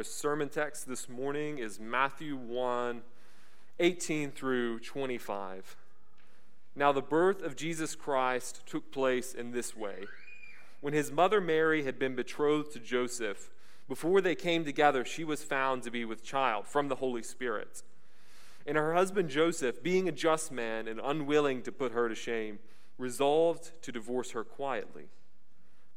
Our sermon text this morning is Matthew 1 18 through 25. Now, the birth of Jesus Christ took place in this way. When his mother Mary had been betrothed to Joseph, before they came together, she was found to be with child from the Holy Spirit. And her husband Joseph, being a just man and unwilling to put her to shame, resolved to divorce her quietly.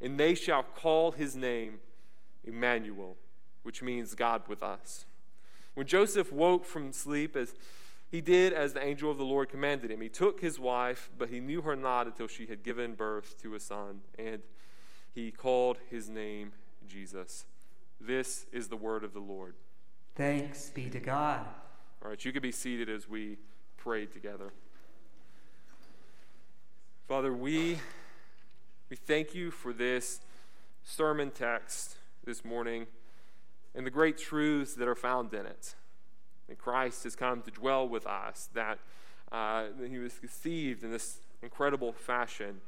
and they shall call his name Emmanuel, which means God with us. When Joseph woke from sleep, as he did as the angel of the Lord commanded him, he took his wife, but he knew her not until she had given birth to a son, and he called his name Jesus. This is the word of the Lord. Thanks be to God. All right, you can be seated as we pray together. Father, we we thank you for this sermon text this morning and the great truths that are found in it. That Christ has come to dwell with us, that, uh, that he was conceived in this incredible fashion.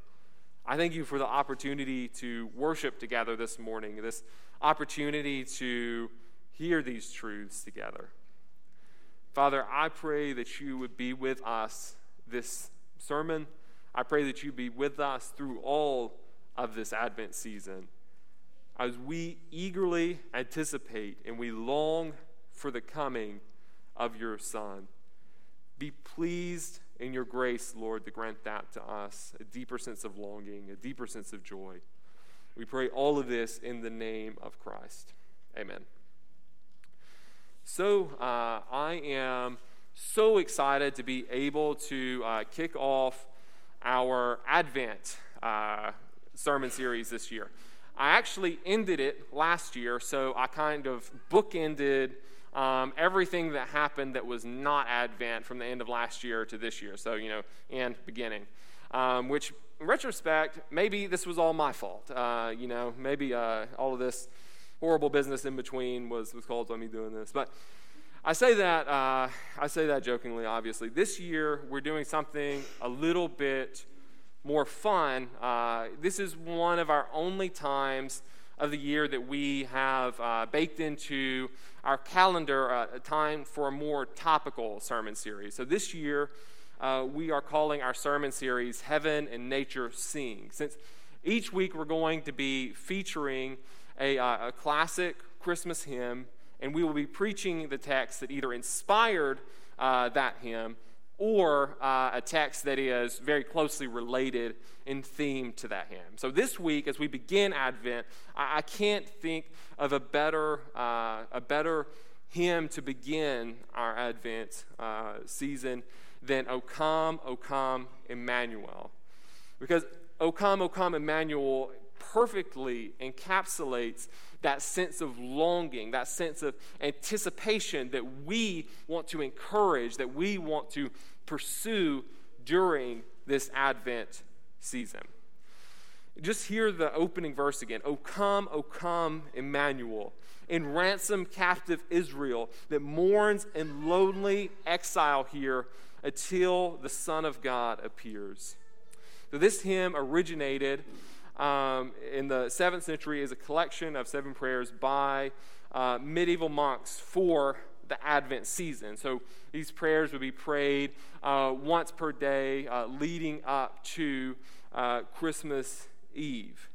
I thank you for the opportunity to worship together this morning, this opportunity to hear these truths together. Father, I pray that you would be with us this sermon I pray that you be with us through all of this Advent season as we eagerly anticipate and we long for the coming of your Son. Be pleased in your grace, Lord, to grant that to us a deeper sense of longing, a deeper sense of joy. We pray all of this in the name of Christ. Amen. So, uh, I am so excited to be able to uh, kick off our Advent uh, sermon series this year. I actually ended it last year, so I kind of bookended um, everything that happened that was not Advent from the end of last year to this year. So, you know, and beginning. Um, which, in retrospect, maybe this was all my fault. Uh, you know, maybe uh, all of this horrible business in between was, was caused by me doing this. But I say that uh, I say that jokingly, obviously. This year we're doing something a little bit more fun. Uh, this is one of our only times of the year that we have uh, baked into our calendar uh, a time for a more topical sermon series. So this year uh, we are calling our sermon series "Heaven and Nature Sing." Since each week we're going to be featuring a, uh, a classic Christmas hymn and we will be preaching the text that either inspired uh, that hymn or uh, a text that is very closely related in theme to that hymn. So this week, as we begin Advent, I, I can't think of a better, uh, a better hymn to begin our Advent uh, season than O come, O come, Emmanuel. Because O come, O come, Emmanuel perfectly encapsulates that sense of longing, that sense of anticipation that we want to encourage, that we want to pursue during this Advent season. Just hear the opening verse again. O come, O come, Emmanuel, and ransom captive Israel that mourns in lonely exile here until the Son of God appears. So, this hymn originated um, in the seventh century is a collection of seven prayers by uh, medieval monks for the Advent season. So these prayers would be prayed uh, once per day uh, leading up to uh, Christmas Eve.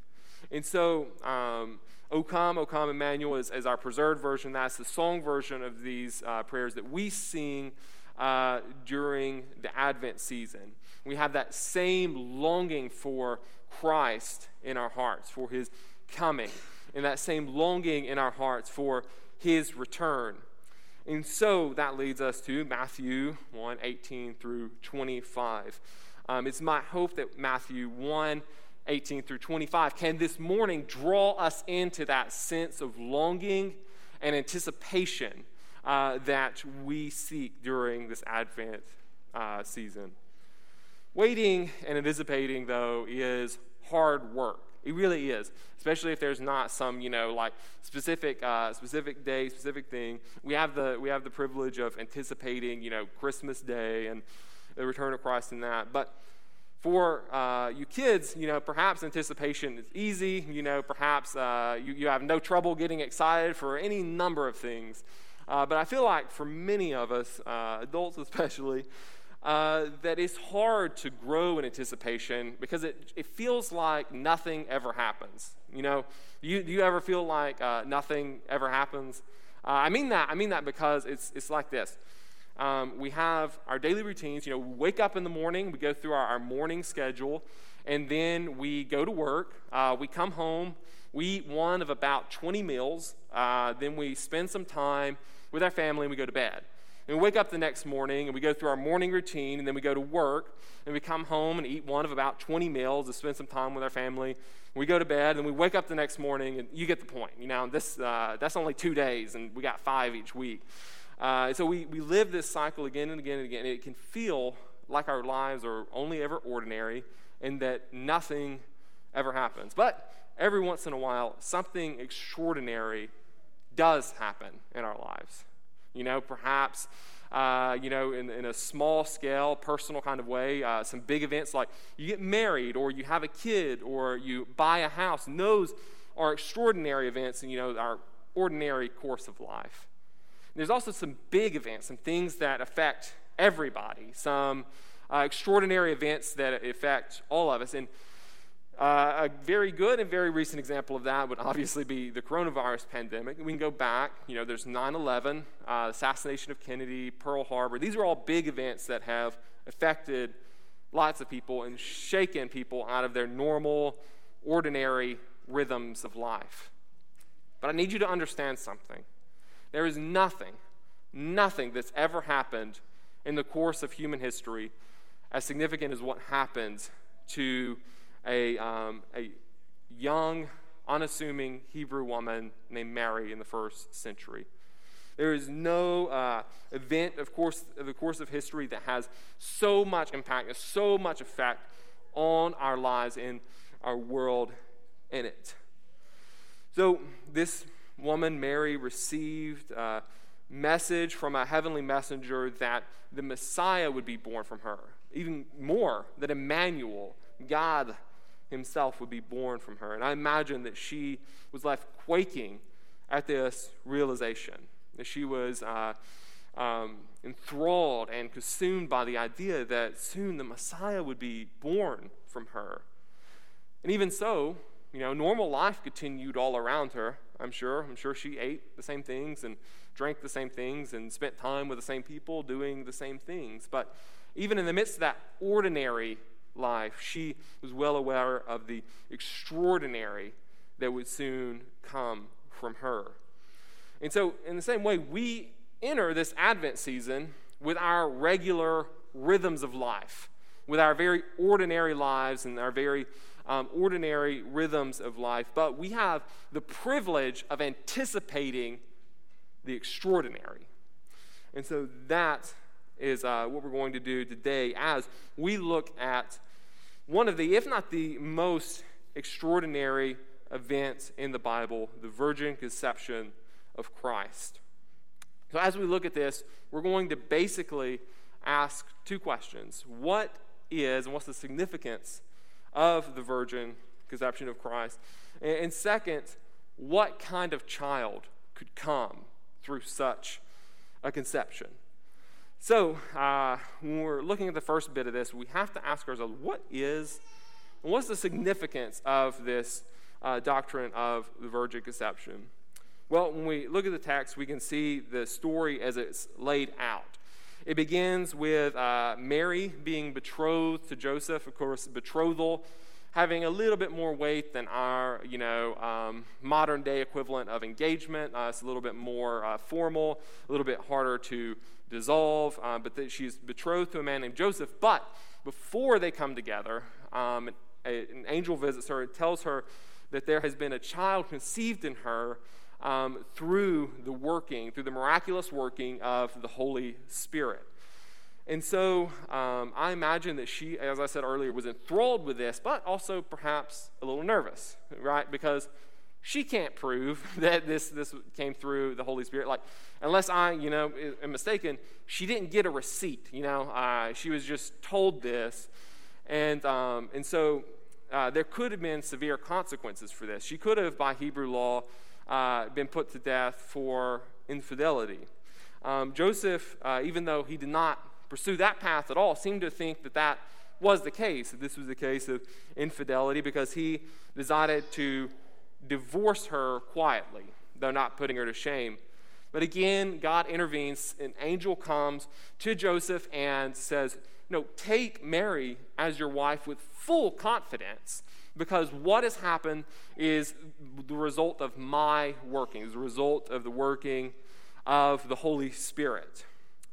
And so, um, O come, O come, Emmanuel is, is, our preserved version. That's the song version of these uh, prayers that we sing uh, during the Advent season. We have that same longing for Christ in our hearts, for his coming, and that same longing in our hearts for his return. And so that leads us to Matthew 1 18 through 25. Um, it's my hope that Matthew 1 18 through 25 can this morning draw us into that sense of longing and anticipation uh, that we seek during this Advent uh, season. Waiting and anticipating, though, is hard work. It really is, especially if there's not some, you know, like specific, uh, specific day, specific thing. We have the we have the privilege of anticipating, you know, Christmas Day and the return of Christ and that. But for uh, you kids, you know, perhaps anticipation is easy. You know, perhaps uh, you, you have no trouble getting excited for any number of things. Uh, but I feel like for many of us, uh, adults especially, uh, that it's hard to grow in anticipation because it, it feels like nothing ever happens. You know, you, do you ever feel like uh, nothing ever happens? Uh, I mean that. I mean that because it's, it's like this. Um, we have our daily routines. You know, we wake up in the morning, we go through our, our morning schedule, and then we go to work. Uh, we come home, we eat one of about 20 meals. Uh, then we spend some time with our family and we go to bed. And we wake up the next morning and we go through our morning routine and then we go to work and we come home and eat one of about 20 meals to spend some time with our family. We go to bed and we wake up the next morning and you get the point. You know, this, uh, that's only two days and we got five each week. Uh, so we, we live this cycle again and again and again. And it can feel like our lives are only ever ordinary and that nothing ever happens. But every once in a while, something extraordinary does happen in our lives. You know, perhaps, uh, you know, in, in, a small scale, personal kind of way, uh, some big events like you get married or you have a kid or you buy a house. And those are extraordinary events in, you know, our ordinary course of life. And there's also some big events, some things that affect everybody, some uh, extraordinary events that affect all of us. And uh, a very good and very recent example of that would obviously be the coronavirus pandemic. We can go back, you know, there's 9 11, uh, assassination of Kennedy, Pearl Harbor. These are all big events that have affected lots of people and shaken people out of their normal, ordinary rhythms of life. But I need you to understand something. There is nothing, nothing that's ever happened in the course of human history as significant as what happened to a, um, a young, unassuming Hebrew woman named Mary in the first century. There is no uh, event, of course, of the course of history that has so much impact, so much effect on our lives and our world in it. So, this woman, Mary, received a message from a heavenly messenger that the Messiah would be born from her. Even more, that Emmanuel, God himself would be born from her. And I imagine that she was left quaking at this realization, that she was uh, um, enthralled and consumed by the idea that soon the Messiah would be born from her. And even so, you know, normal life continued all around her, I'm sure. I'm sure she ate the same things and drank the same things and spent time with the same people doing the same things. But even in the midst of that ordinary life, she was well aware of the extraordinary that would soon come from her. And so, in the same way, we enter this Advent season with our regular rhythms of life, with our very ordinary lives and our very um, ordinary rhythms of life, but we have the privilege of anticipating the extraordinary. And so that is uh, what we're going to do today as we look at one of the, if not the most extraordinary events in the Bible, the virgin conception of Christ. So, as we look at this, we're going to basically ask two questions What is and what's the significance of the virgin conception of Christ? And, second, what kind of child could come through such a conception? So, uh, when we're looking at the first bit of this, we have to ask ourselves what is, what's the significance of this uh, doctrine of the virgin conception? Well, when we look at the text, we can see the story as it's laid out. It begins with uh, Mary being betrothed to Joseph. Of course, betrothal having a little bit more weight than our, you know, um, modern day equivalent of engagement. Uh, it's a little bit more uh, formal, a little bit harder to dissolve. Uh, but that she's betrothed to a man named Joseph. But before they come together, um, a, an angel visits her and tells her that there has been a child conceived in her um, through the working, through the miraculous working of the Holy Spirit. And so um, I imagine that she, as I said earlier, was enthralled with this, but also perhaps a little nervous, right? Because she can't prove that this, this came through the Holy Spirit. Like, unless I, you know, am mistaken, she didn't get a receipt, you know. Uh, she was just told this. And, um, and so uh, there could have been severe consequences for this. She could have, by Hebrew law, uh, been put to death for infidelity. Um, Joseph, uh, even though he did not pursue that path at all, seemed to think that that was the case, that this was the case of infidelity, because he decided to divorce her quietly, though not putting her to shame. But again, God intervenes. An angel comes to Joseph and says, No, take Mary as your wife with full confidence because what has happened is the result of my working, is the result of the working of the Holy Spirit.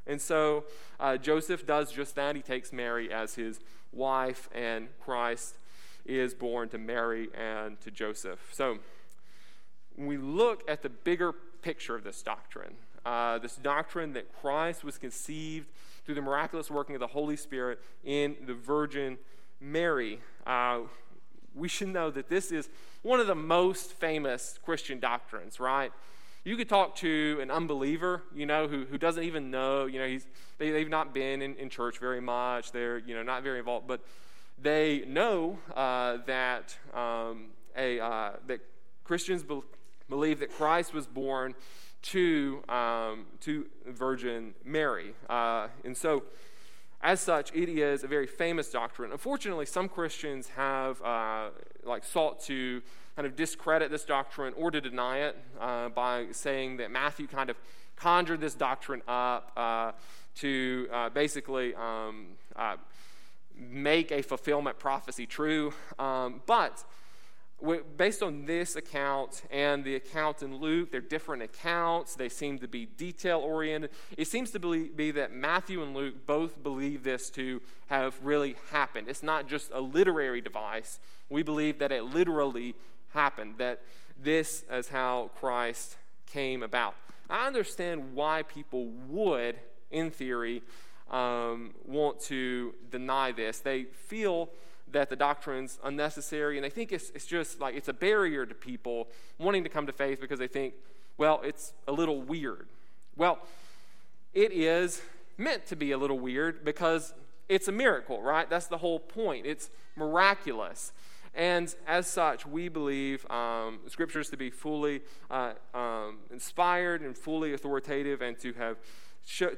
And so uh, Joseph does just that. He takes Mary as his wife, and Christ is born to Mary and to Joseph. So when we look at the bigger picture of this doctrine, uh, this doctrine that Christ was conceived through the miraculous working of the Holy Spirit in the Virgin Mary, uh, we should know that this is one of the most famous Christian doctrines, right? You could talk to an unbeliever, you know, who, who doesn't even know, you know, he's, they, they've not been in, in church very much. They're, you know, not very involved, but they know uh, that, um, a, uh, that Christians be- believe that Christ was born to, um, to Virgin Mary. Uh, and so, as such, it is a very famous doctrine. Unfortunately, some Christians have uh, like sought to kind of discredit this doctrine or to deny it uh, by saying that Matthew kind of conjured this doctrine up uh, to uh, basically um, uh, make a fulfillment prophecy true. Um, but based on this account and the account in Luke, they're different accounts. They seem to be detail oriented. It seems to be that Matthew and Luke both believe this to have really happened. It's not just a literary device. We believe that it literally happened, that this is how Christ came about. I understand why people would, in theory, um, want to deny this. They feel that the doctrine's unnecessary, and they think it's, it's just like it's a barrier to people wanting to come to faith because they think, well, it's a little weird. Well, it is meant to be a little weird because it's a miracle, right? That's the whole point. It's miraculous. And as such, we believe um, scriptures to be fully uh, um, inspired and fully authoritative and to have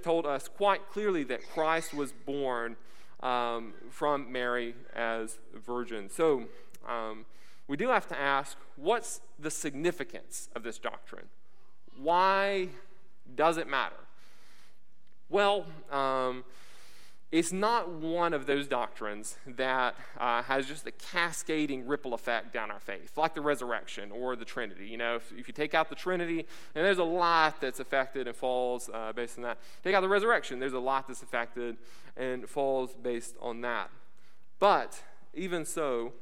told us quite clearly that Christ was born um, from Mary as a virgin. So um, we do have to ask what's the significance of this doctrine? Why does it matter? Well, um, it's not one of those doctrines that uh, has just a cascading ripple effect down our faith, like the resurrection or the Trinity. You know, if, if you take out the Trinity, and there's a lot that's affected and falls uh, based on that. Take out the resurrection, there's a lot that's affected and falls based on that. But even so,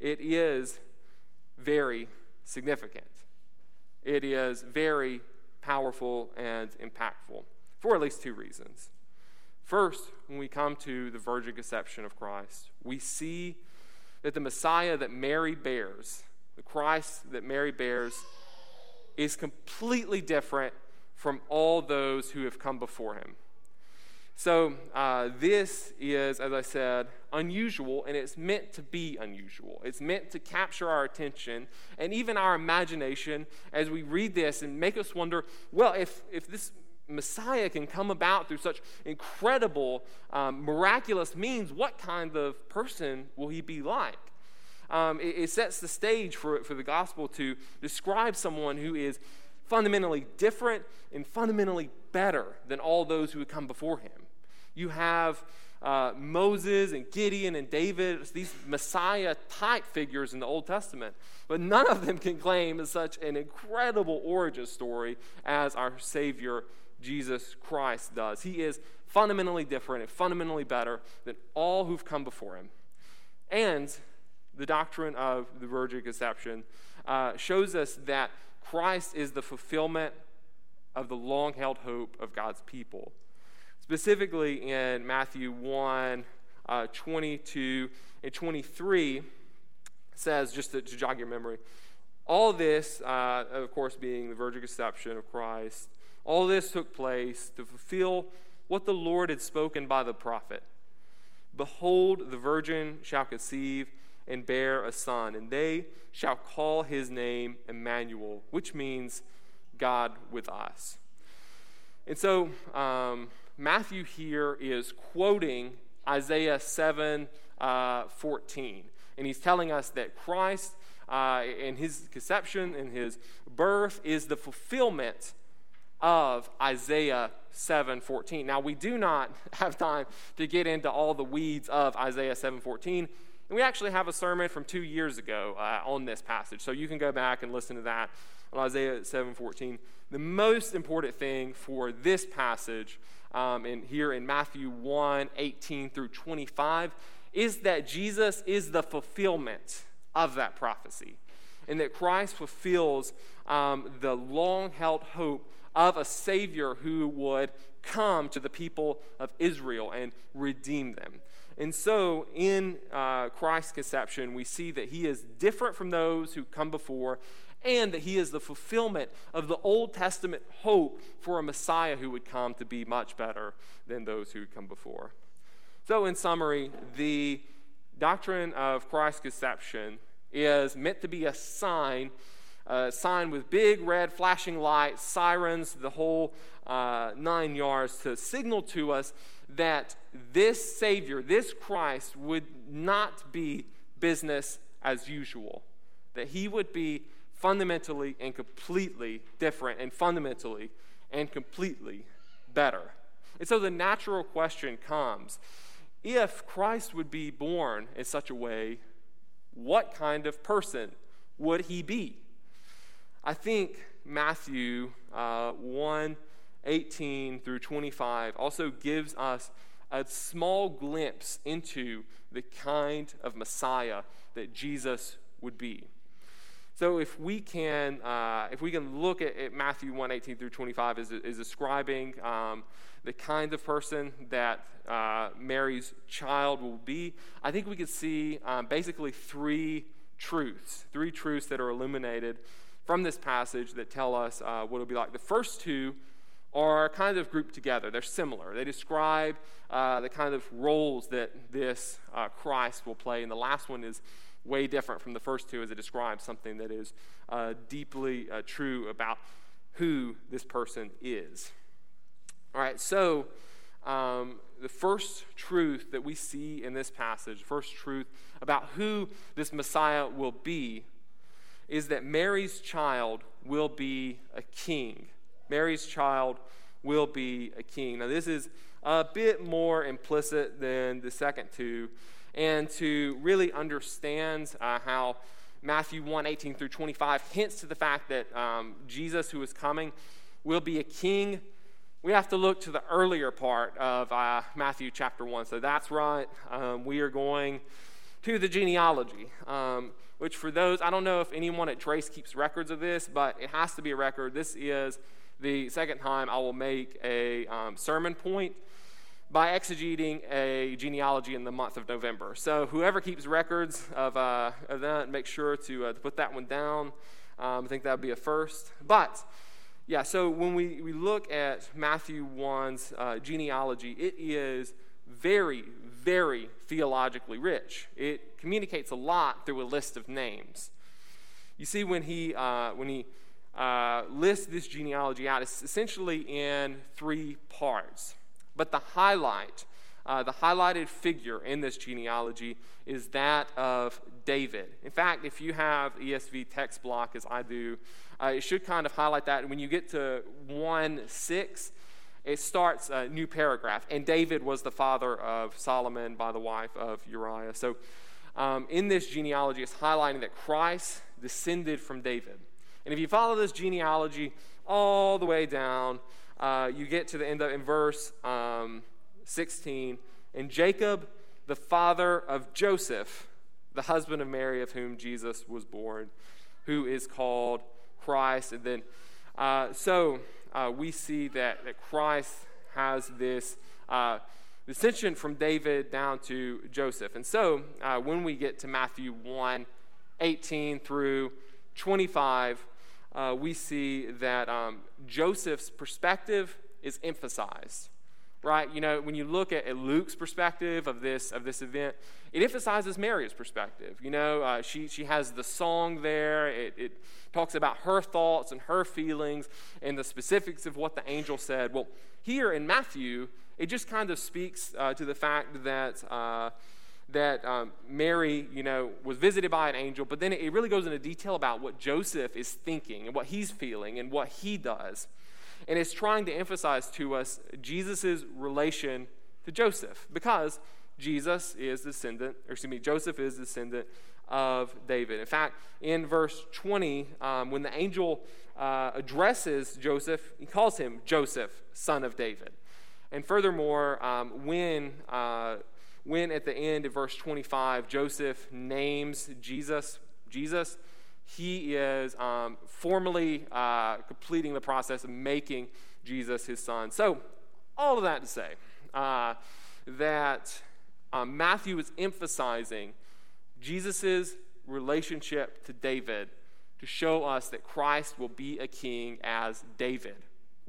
it is very significant. It is very powerful and impactful for at least two reasons. First, when we come to the virgin conception of Christ, we see that the Messiah that Mary bears, the Christ that Mary bears, is completely different from all those who have come before him. So, uh, this is, as I said, unusual, and it's meant to be unusual. It's meant to capture our attention and even our imagination as we read this and make us wonder well, if, if this Messiah can come about through such incredible, um, miraculous means, what kind of person will he be like? Um, it, it, sets the stage for, for the gospel to describe someone who is fundamentally different and fundamentally better than all those who had come before him. You have uh, Moses and Gideon and David, these Messiah type figures in the Old Testament, but none of them can claim such an incredible origin story as our Savior Jesus Christ does. He is fundamentally different and fundamentally better than all who've come before him. And the doctrine of the virgin conception uh, shows us that Christ is the fulfillment of the long held hope of God's people. Specifically in Matthew 1 uh, 22 and 23 says, just to, to jog your memory, all this, uh, of course, being the virgin conception of Christ, all this took place to fulfill what the Lord had spoken by the prophet. Behold, the virgin shall conceive and bear a son, and they shall call his name Emmanuel, which means God with us. And so um, Matthew here is quoting Isaiah 7 uh, 14, and he's telling us that Christ uh, in his conception and his birth is the fulfillment of Isaiah 7:14. Now we do not have time to get into all the weeds of Isaiah 7:14. And we actually have a sermon from two years ago uh, on this passage, so you can go back and listen to that on Isaiah 7:14. The most important thing for this passage, um, and here in Matthew 1, 18 through 25, is that Jesus is the fulfillment of that prophecy. And that Christ fulfills um, the long held hope of a Savior who would come to the people of Israel and redeem them. And so, in uh, Christ's conception, we see that he is different from those who come before, and that he is the fulfillment of the Old Testament hope for a Messiah who would come to be much better than those who come before. So, in summary, the doctrine of Christ's conception is meant to be a sign, a sign with big red flashing lights, sirens, the whole uh, nine yards to signal to us that this Savior, this Christ, would not be business as usual, that he would be fundamentally and completely different, and fundamentally and completely better. And so the natural question comes if Christ would be born in such a way, what kind of person would he be? I think Matthew uh, 1 18 through 25 also gives us a small glimpse into the kind of Messiah that Jesus would be. So if we can, uh, if we can look at, at, Matthew 1, 18 through 25 as, as describing um, the kind of person that uh, Mary's child will be, I think we could see um, basically three truths, three truths that are illuminated from this passage that tell us uh, what it'll be like. The first two are kind of grouped together. They're similar. They describe uh, the kind of roles that this uh, Christ will play. And the last one is way different from the first two as it describes something that is uh, deeply uh, true about who this person is. All right, so um, the first truth that we see in this passage, first truth about who this Messiah will be, is that Mary's child will be a king. Mary's child will be a king. Now, this is a bit more implicit than the second two. And to really understand uh, how Matthew 1 18 through 25 hints to the fact that um, Jesus, who is coming, will be a king, we have to look to the earlier part of uh, Matthew chapter 1. So that's right. Um, we are going to the genealogy, um, which for those, I don't know if anyone at Trace keeps records of this, but it has to be a record. This is the second time I will make a um, sermon point by exegeting a genealogy in the month of November. So whoever keeps records of, uh, of that, make sure to, uh, to put that one down. Um, I think that would be a first. But yeah, so when we, we look at Matthew 1's uh, genealogy, it is very, very theologically rich. It communicates a lot through a list of names. You see, when he, uh, when he uh, lists this genealogy out. It's essentially in three parts. But the highlight, uh, the highlighted figure in this genealogy is that of David. In fact, if you have ESV text block, as I do, uh, it should kind of highlight that. And when you get to 1 6, it starts a new paragraph. And David was the father of Solomon by the wife of Uriah. So um, in this genealogy, it's highlighting that Christ descended from David. And if you follow this genealogy all the way down, uh, you get to the end of in verse um, 16. And Jacob, the father of Joseph, the husband of Mary, of whom Jesus was born, who is called Christ. And then, uh, so uh, we see that, that Christ has this uh, ascension from David down to Joseph. And so uh, when we get to Matthew 1 18 through 25, uh, we see that um, Joseph's perspective is emphasized right? You know, when you look at, at, Luke's perspective of this of this event, it emphasizes Mary's perspective. You know, uh, she she has the song there. It, it talks about her thoughts and her feelings and the specifics of what the angel said. Well, here in Matthew, it just kind of speaks uh, to the fact that. Uh, that um, Mary, you know, was visited by an angel, but then it really goes into detail about what Joseph is thinking and what he's feeling and what he does. And it's trying to emphasize to us Jesus' relation to Joseph because Jesus is descendant, or excuse me, Joseph is descendant of David. In fact, in verse 20, um, when the angel uh, addresses Joseph, he calls him Joseph, son of David. And furthermore, um, when, uh, when at the end of verse 25, Joseph names Jesus, Jesus, he is um, formally uh, completing the process of making Jesus his son. So, all of that to say uh, that um, Matthew is emphasizing Jesus' relationship to David to show us that Christ will be a king as David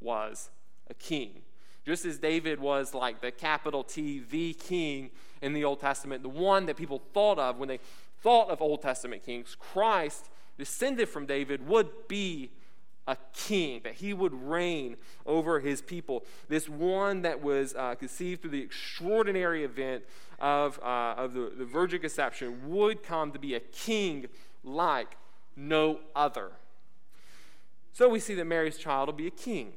was a king. Just as David was like the capital T, the king in the Old Testament, the one that people thought of when they thought of Old Testament kings, Christ descended from David, would be a king, that he would reign over his people. This one that was uh, conceived through the extraordinary event of, uh, of the, the virgin conception would come to be a king like no other. So we see that Mary's child will be a king.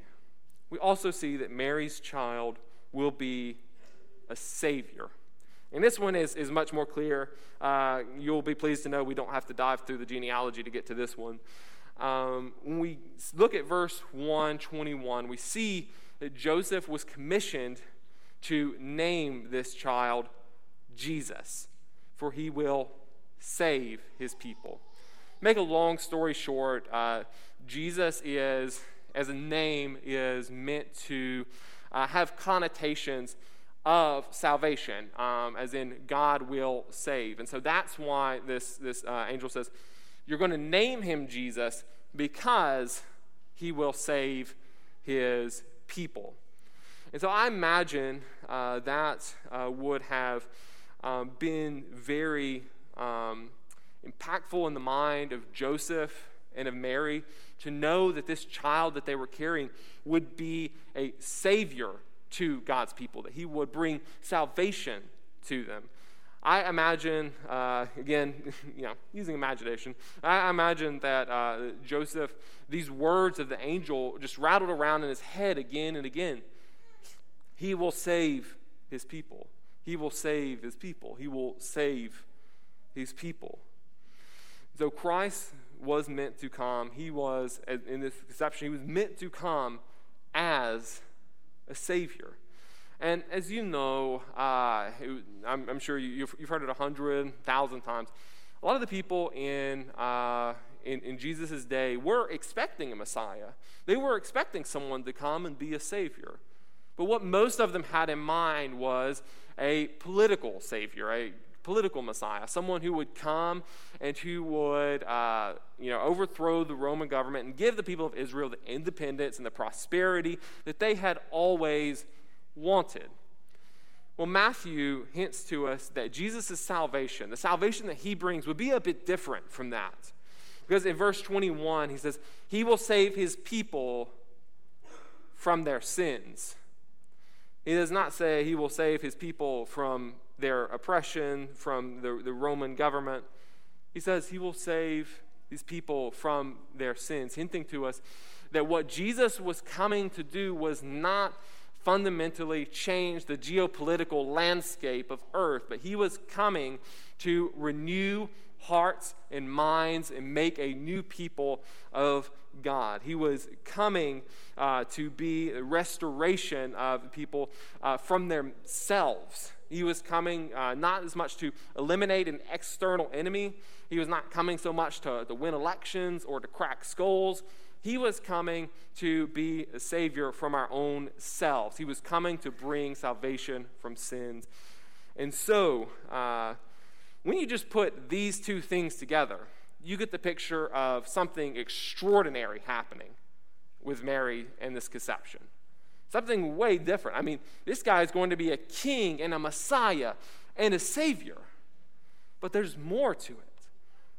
We also see that Mary's child will be a savior. And this one is, is much more clear. Uh, you'll be pleased to know we don't have to dive through the genealogy to get to this one. Um, when we look at verse 121, we see that Joseph was commissioned to name this child Jesus, for he will save his people. Make a long story short, uh, Jesus is, as a name, is meant to uh, have connotations of salvation, um, as in God will save. And so that's why this, this uh, angel says, You're going to name him Jesus because he will save his people. And so I imagine uh, that uh, would have um, been very um, impactful in the mind of Joseph and of Mary to know that this child that they were carrying would be a savior to God's people, that He would bring salvation to them. I imagine, uh, again, you know, using imagination, I imagine that uh, Joseph, these words of the angel just rattled around in his head again and again. He will save his people. He will save his people. He will save his people. So Christ was meant to come. He was, in this conception, he was meant to come as a Savior. And as you know, uh, I'm, I'm, sure you, have heard it a hundred thousand times. A lot of the people in, uh, in, in Jesus' day were expecting a Messiah. They were expecting someone to come and be a Savior. But what most of them had in mind was a political Savior, a political Messiah, someone who would come and who would, uh, you know, overthrow the Roman government and give the people of Israel the independence and the prosperity that they had always wanted. Well, Matthew hints to us that Jesus' salvation, the salvation that he brings, would be a bit different from that. Because in verse 21, he says, He will save his people from their sins. He does not say he will save his people from their oppression, from the, the Roman government. He says he will save these people from their sins, hinting to us that what Jesus was coming to do was not fundamentally change the geopolitical landscape of earth, but he was coming to renew hearts and minds and make a new people of God. He was coming uh, to be a restoration of people uh, from themselves He was coming uh, not as much to eliminate an external enemy, he was not coming so much to, to win elections or to crack skulls. He was coming to be a savior from our own selves. He was coming to bring salvation from sins. And so, uh, when you just put these two things together, you get the picture of something extraordinary happening with Mary and this conception. Something way different. I mean, this guy is going to be a king and a Messiah and a Savior. But there's more to it.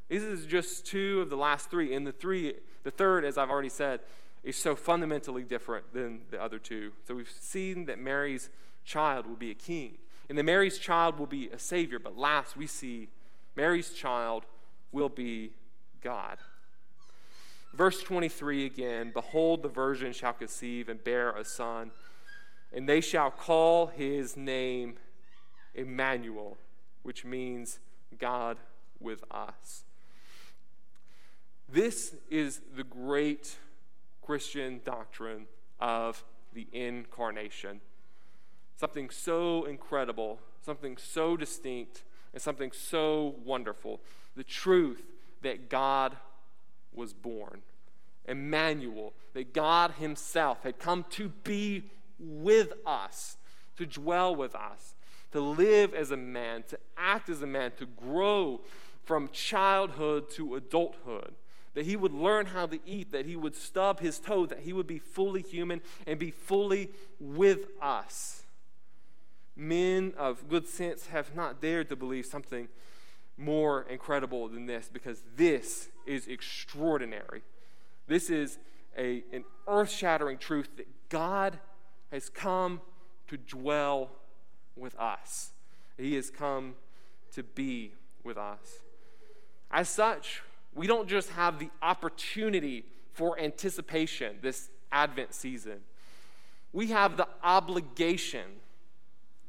This is just two of the last three. And the three, the third, as I've already said, is so fundamentally different than the other two. So we've seen that Mary's child will be a king. And that Mary's child will be a savior. But last we see Mary's child will be God. Verse 23 again Behold, the virgin shall conceive and bear a son, and they shall call his name Emmanuel, which means God with us. This is the great Christian doctrine of the incarnation. Something so incredible, something so distinct, and something so wonderful. The truth that God was born. Emmanuel, that God Himself had come to be with us, to dwell with us, to live as a man, to act as a man, to grow from childhood to adulthood. That he would learn how to eat, that he would stub his toe, that he would be fully human and be fully with us. Men of good sense have not dared to believe something more incredible than this because this is extraordinary. This is a, an earth shattering truth that God has come to dwell with us, He has come to be with us. As such, we don't just have the opportunity for anticipation this Advent season, we have the obligation.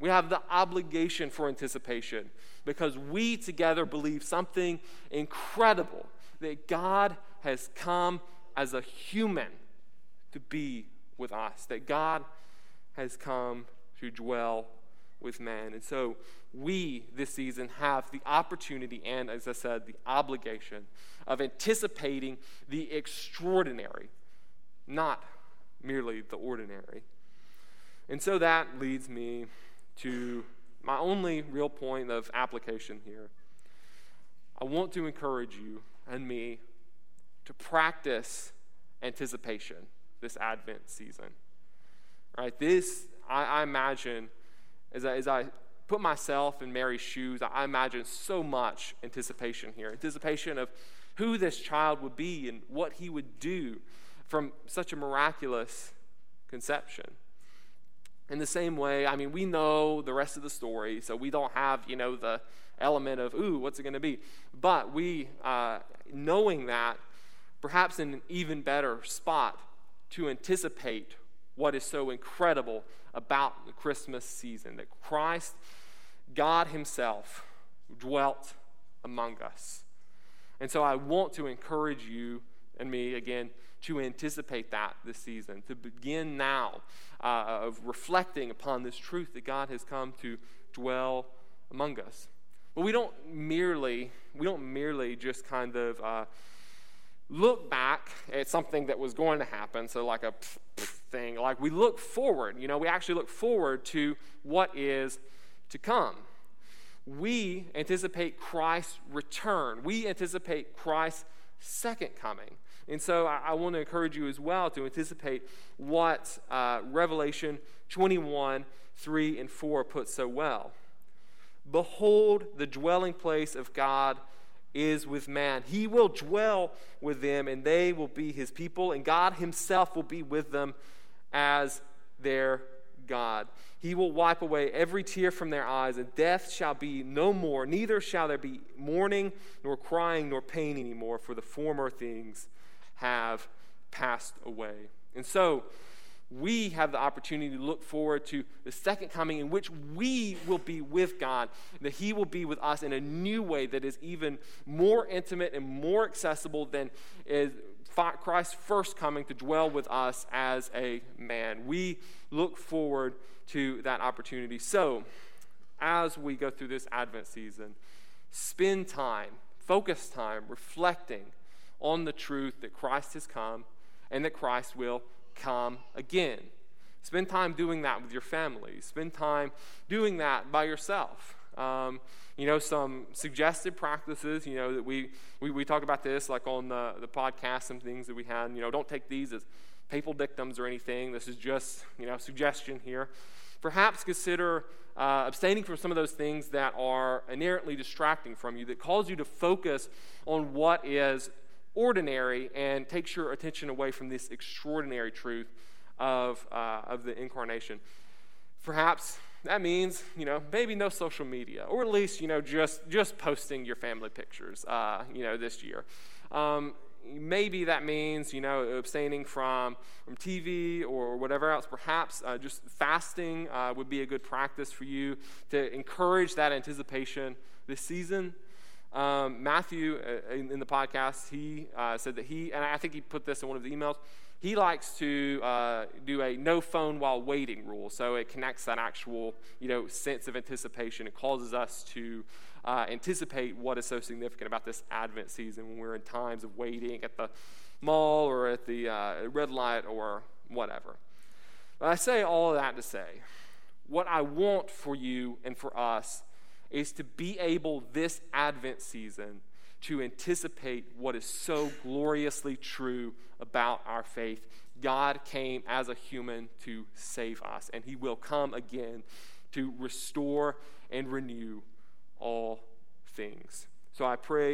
We have the obligation for anticipation because we together believe something incredible that God has come as a human to be with us, that God has come to dwell with man. And so we this season have the opportunity and, as I said, the obligation of anticipating the extraordinary, not merely the ordinary. And so that leads me to my only real point of application here. I want to encourage you and me to practice anticipation this Advent season. Right? This, I, I imagine, as I, as I put myself in Mary's shoes, I imagine so much anticipation here. Anticipation of who this child would be and what he would do from such a miraculous conception. In the same way, I mean, we know the rest of the story, so we don't have, you know, the element of, ooh, what's it going to be? But we, uh, knowing that, perhaps in an even better spot to anticipate what is so incredible about the Christmas season that Christ, God Himself, dwelt among us. And so I want to encourage you and me again to anticipate that this season, to begin now uh, of reflecting upon this truth that God has come to dwell among us. But we don't merely, we don't merely just kind of uh, look back at something that was going to happen, so like a thing. Like we look forward, you know, we actually look forward to what is to come. We anticipate Christ's return. We anticipate Christ's second coming. And so I, I want to encourage you as well to anticipate what uh, Revelation 21 3 and 4 put so well. Behold, the dwelling place of God is with man. He will dwell with them, and they will be his people, and God himself will be with them as their God. He will wipe away every tear from their eyes, and death shall be no more. Neither shall there be mourning, nor crying, nor pain anymore, for the former things have passed away. And so, we have the opportunity to look forward to the second coming in which we will be with God, that He will be with us in a new way that is even more intimate and more accessible than is Christ's first coming to dwell with us as a man. We look forward to that opportunity. So, as we go through this Advent season, spend time, focus time, reflecting on the truth that Christ has come and that Christ will come again. Spend time doing that with your family. Spend time doing that by yourself. Um, you know, some suggested practices, you know, that we, we, we talk about this like on the, the podcast, some things that we had. You know, don't take these as papal dictums or anything. This is just, you know, suggestion here. Perhaps consider uh, abstaining from some of those things that are inherently distracting from you, that cause you to focus on what is ordinary and takes your attention away from this extraordinary truth of, uh, of the incarnation. Perhaps that means, you know, maybe no social media, or at least, you know, just, just posting your family pictures, uh, you know, this year. Um, maybe that means, you know, abstaining from, from TV or whatever else. Perhaps uh, just fasting uh, would be a good practice for you to encourage that anticipation this season. Um, Matthew, uh, in, in, the podcast, he uh, said that he, and I think he put this in one of the emails, he likes to uh, do a no phone while waiting rule. So it connects that actual, you know, sense of anticipation. It causes us to uh, anticipate what is so significant about this Advent season when we're in times of waiting at the mall or at the uh, red light or whatever. But I say all of that to say, what I want for you and for us is to be able this Advent season to anticipate what is so gloriously true about our faith. God came as a human to save us, and He will come again to restore and renew all things. So I pray.